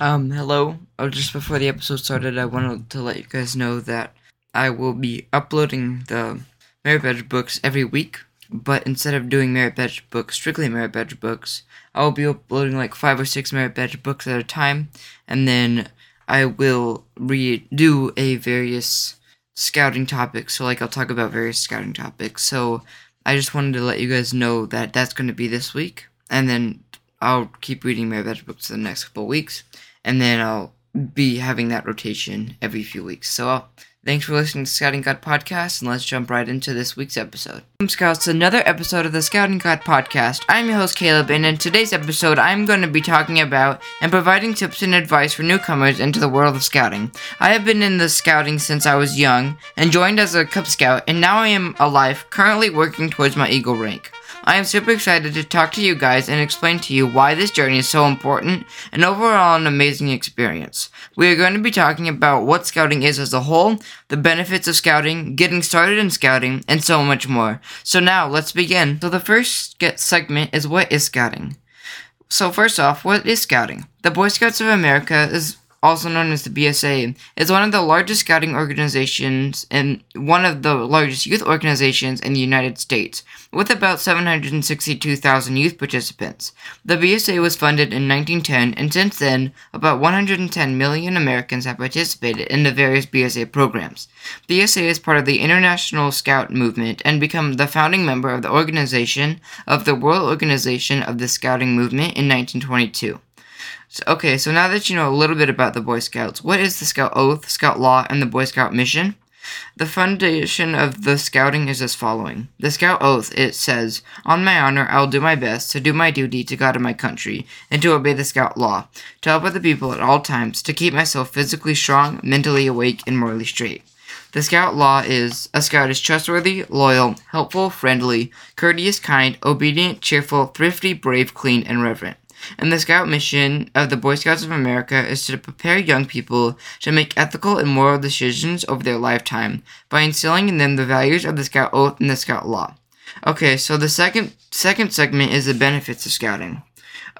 Um, hello. Oh, just before the episode started, I wanted to let you guys know that I will be uploading the Merit Badge books every week, but instead of doing Merit Badge books, strictly Merit Badge books, I will be uploading like five or six Merit Badge books at a time, and then I will redo a various scouting topics. So, like, I'll talk about various scouting topics. So, I just wanted to let you guys know that that's going to be this week, and then I'll keep reading Merit Badge books for the next couple weeks, and then I'll be having that rotation every few weeks. So, I'll, thanks for listening to Scouting Guide Podcast, and let's jump right into this week's episode. Welcome, Scouts, to another episode of the Scouting Guide Podcast. I'm your host, Caleb, and in today's episode, I'm going to be talking about and providing tips and advice for newcomers into the world of scouting. I have been in the scouting since I was young and joined as a Cub Scout, and now I am alive, currently working towards my Eagle rank. I am super excited to talk to you guys and explain to you why this journey is so important and overall an amazing experience. We are going to be talking about what scouting is as a whole, the benefits of scouting, getting started in scouting, and so much more. So now let's begin. So the first segment is what is scouting? So first off, what is scouting? The Boy Scouts of America is also known as the BSA, is one of the largest scouting organizations and one of the largest youth organizations in the United States, with about 762,000 youth participants. The BSA was funded in 1910, and since then, about 110 million Americans have participated in the various BSA programs. The BSA is part of the International Scout Movement and became the founding member of the organization of the World Organization of the Scouting Movement in 1922. So, okay, so now that you know a little bit about the Boy Scouts, what is the Scout Oath, Scout Law, and the Boy Scout mission? The foundation of the scouting is as following. The Scout Oath, it says, On my honor, I will do my best to do my duty to God and my country, and to obey the Scout Law, to help other people at all times, to keep myself physically strong, mentally awake, and morally straight. The Scout Law is a Scout is trustworthy, loyal, helpful, friendly, courteous, kind, obedient, cheerful, thrifty, brave, clean, and reverent. And the Scout mission of the Boy Scouts of America is to prepare young people to make ethical and moral decisions over their lifetime by instilling in them the values of the Scout Oath and the Scout Law. Okay, so the second second segment is the benefits of scouting.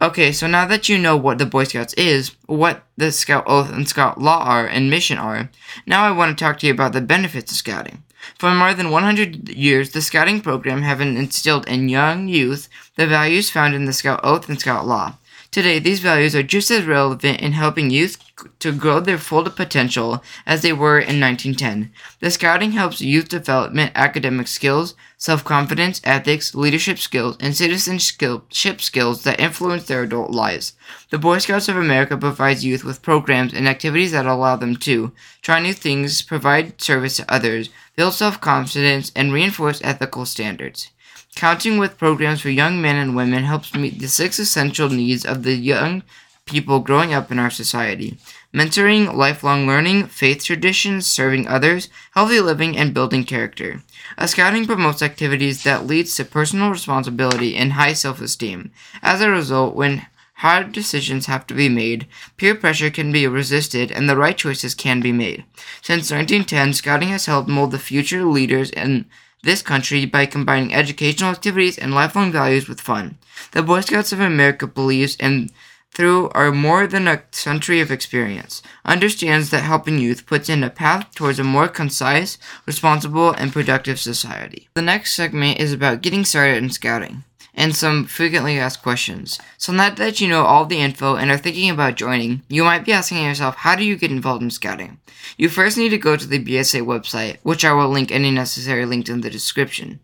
Okay, so now that you know what the Boy Scouts is, what the Scout Oath and Scout Law are and mission are, now I want to talk to you about the benefits of scouting. For more than 100 years, the scouting program have instilled in young youth the values found in the Scout Oath and Scout Law. Today, these values are just as relevant in helping youth to grow their full potential as they were in 1910. The scouting helps youth development academic skills, self-confidence, ethics, leadership skills, and citizenship skills that influence their adult lives. The Boy Scouts of America provides youth with programs and activities that allow them to try new things, provide service to others, build self-confidence, and reinforce ethical standards. Counting with programs for young men and women helps meet the six essential needs of the young people growing up in our society mentoring, lifelong learning, faith traditions, serving others, healthy living, and building character. A scouting promotes activities that leads to personal responsibility and high self-esteem. As a result, when hard decisions have to be made, peer pressure can be resisted, and the right choices can be made. Since 1910, scouting has helped mold the future leaders in this country by combining educational activities and lifelong values with fun. The Boy Scouts of America believes in through our more than a century of experience, understands that helping youth puts in a path towards a more concise, responsible, and productive society. The next segment is about getting started in scouting and some frequently asked questions. So now that you know all the info and are thinking about joining, you might be asking yourself, how do you get involved in scouting? You first need to go to the BSA website, which I will link any necessary links in the description.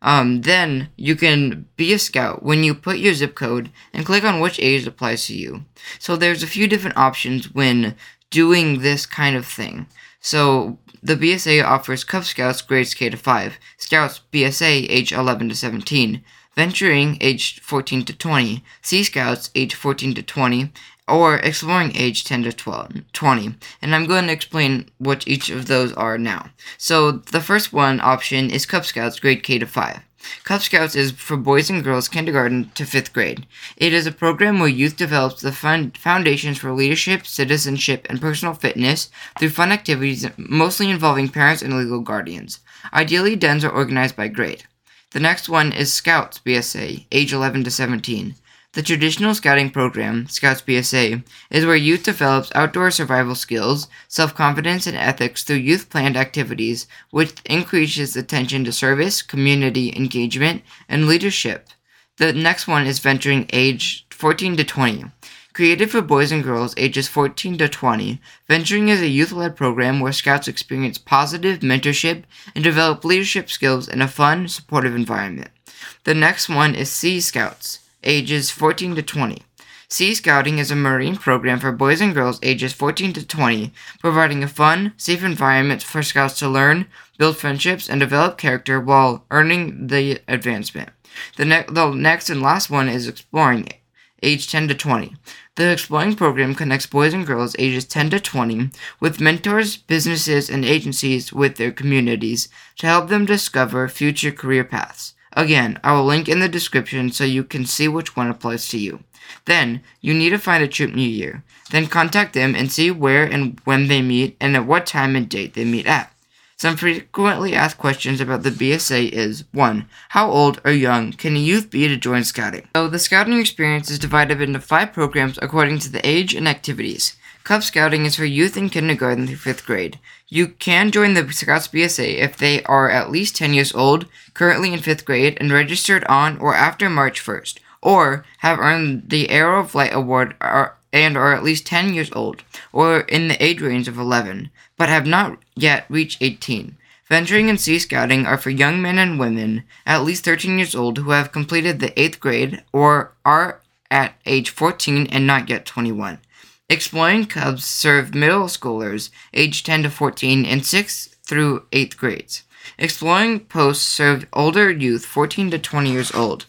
Um, then you can be a scout when you put your zip code and click on which age applies to you. So there's a few different options when doing this kind of thing. So the BSA offers Cub Scouts grades K to 5, Scouts BSA age 11 to 17, Venturing age 14 to 20, Sea Scouts age 14 to 20, or Exploring age 10 to 12, 20. And I'm going to explain what each of those are now. So the first one option is Cub Scouts grade K to 5. Cub Scouts is for boys and girls kindergarten to 5th grade. It is a program where youth develops the foundations for leadership, citizenship, and personal fitness through fun activities mostly involving parents and legal guardians. Ideally, dens are organized by grade. The next one is Scouts BSA, age 11 to 17. The traditional scouting program, Scouts BSA, is where youth develops outdoor survival skills, self confidence, and ethics through youth planned activities, which increases attention to service, community engagement, and leadership. The next one is venturing age 14 to 20. Created for boys and girls ages 14 to 20, Venturing is a youth led program where scouts experience positive mentorship and develop leadership skills in a fun, supportive environment. The next one is Sea Scouts ages 14 to 20. Sea Scouting is a marine program for boys and girls ages 14 to 20, providing a fun, safe environment for scouts to learn, build friendships, and develop character while earning the advancement. The, ne- the next and last one is Exploring, age 10 to 20. The Exploring program connects boys and girls ages 10 to 20 with mentors, businesses, and agencies with their communities to help them discover future career paths. Again, I will link in the description so you can see which one applies to you. Then, you need to find a troop near you. Then contact them and see where and when they meet and at what time and date they meet at. Some frequently asked questions about the BSA is 1. How old or young can a youth be to join scouting? So, the scouting experience is divided into five programs according to the age and activities. Cub Scouting is for youth in kindergarten through fifth grade. You can join the Scouts BSA if they are at least 10 years old, currently in fifth grade, and registered on or after March 1st, or have earned the Arrow of Light Award and are at least 10 years old, or in the age range of 11, but have not yet reached 18. Venturing and Sea Scouting are for young men and women at least 13 years old who have completed the 8th grade or are at age 14 and not yet 21. Exploring Clubs serve middle schoolers aged 10 to 14 in 6th through 8th grades. Exploring Posts serve older youth 14 to 20 years old.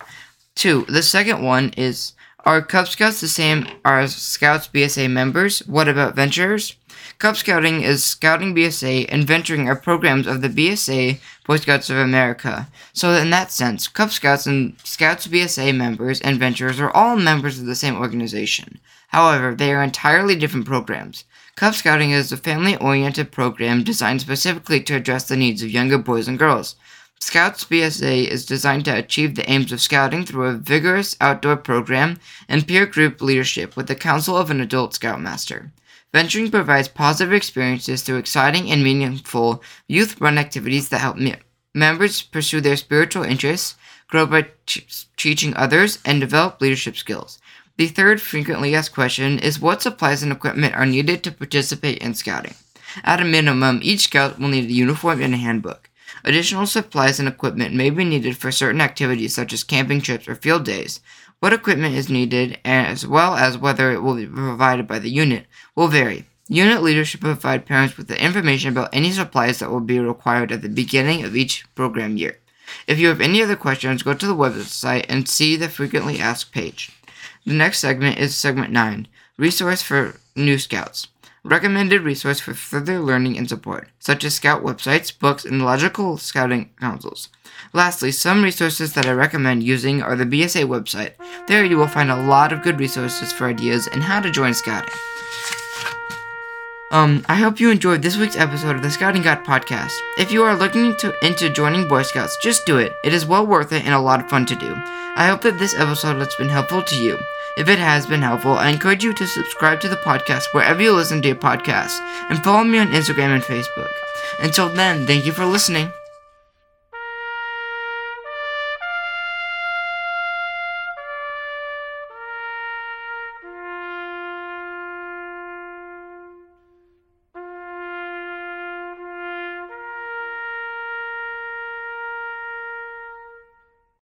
2. The second one is Are Cub Scouts the same as Scouts BSA members? What about Venturers? Cub Scouting is Scouting BSA and Venturing are programs of the BSA Boy Scouts of America. So, in that sense, Cub Scouts and Scouts BSA members and Venturers are all members of the same organization. However, they are entirely different programs. Cub Scouting is a family oriented program designed specifically to address the needs of younger boys and girls. Scouts BSA is designed to achieve the aims of scouting through a vigorous outdoor program and peer group leadership with the counsel of an adult scoutmaster. Venturing provides positive experiences through exciting and meaningful youth run activities that help me- members pursue their spiritual interests, grow by teaching others, and develop leadership skills. The third frequently asked question is what supplies and equipment are needed to participate in scouting? At a minimum, each scout will need a uniform and a handbook. Additional supplies and equipment may be needed for certain activities such as camping trips or field days. What equipment is needed, as well as whether it will be provided by the unit, will vary. Unit leaders should provide parents with the information about any supplies that will be required at the beginning of each program year. If you have any other questions, go to the website and see the frequently asked page. The next segment is segment 9 Resource for New Scouts. Recommended resource for further learning and support, such as scout websites, books, and logical scouting councils. Lastly, some resources that I recommend using are the BSA website. There you will find a lot of good resources for ideas and how to join scouting. Um, I hope you enjoyed this week's episode of the Scouting Guide podcast. If you are looking to, into joining Boy Scouts, just do it. It is well worth it and a lot of fun to do. I hope that this episode has been helpful to you. If it has been helpful, I encourage you to subscribe to the podcast wherever you listen to your podcasts and follow me on Instagram and Facebook. Until then, thank you for listening.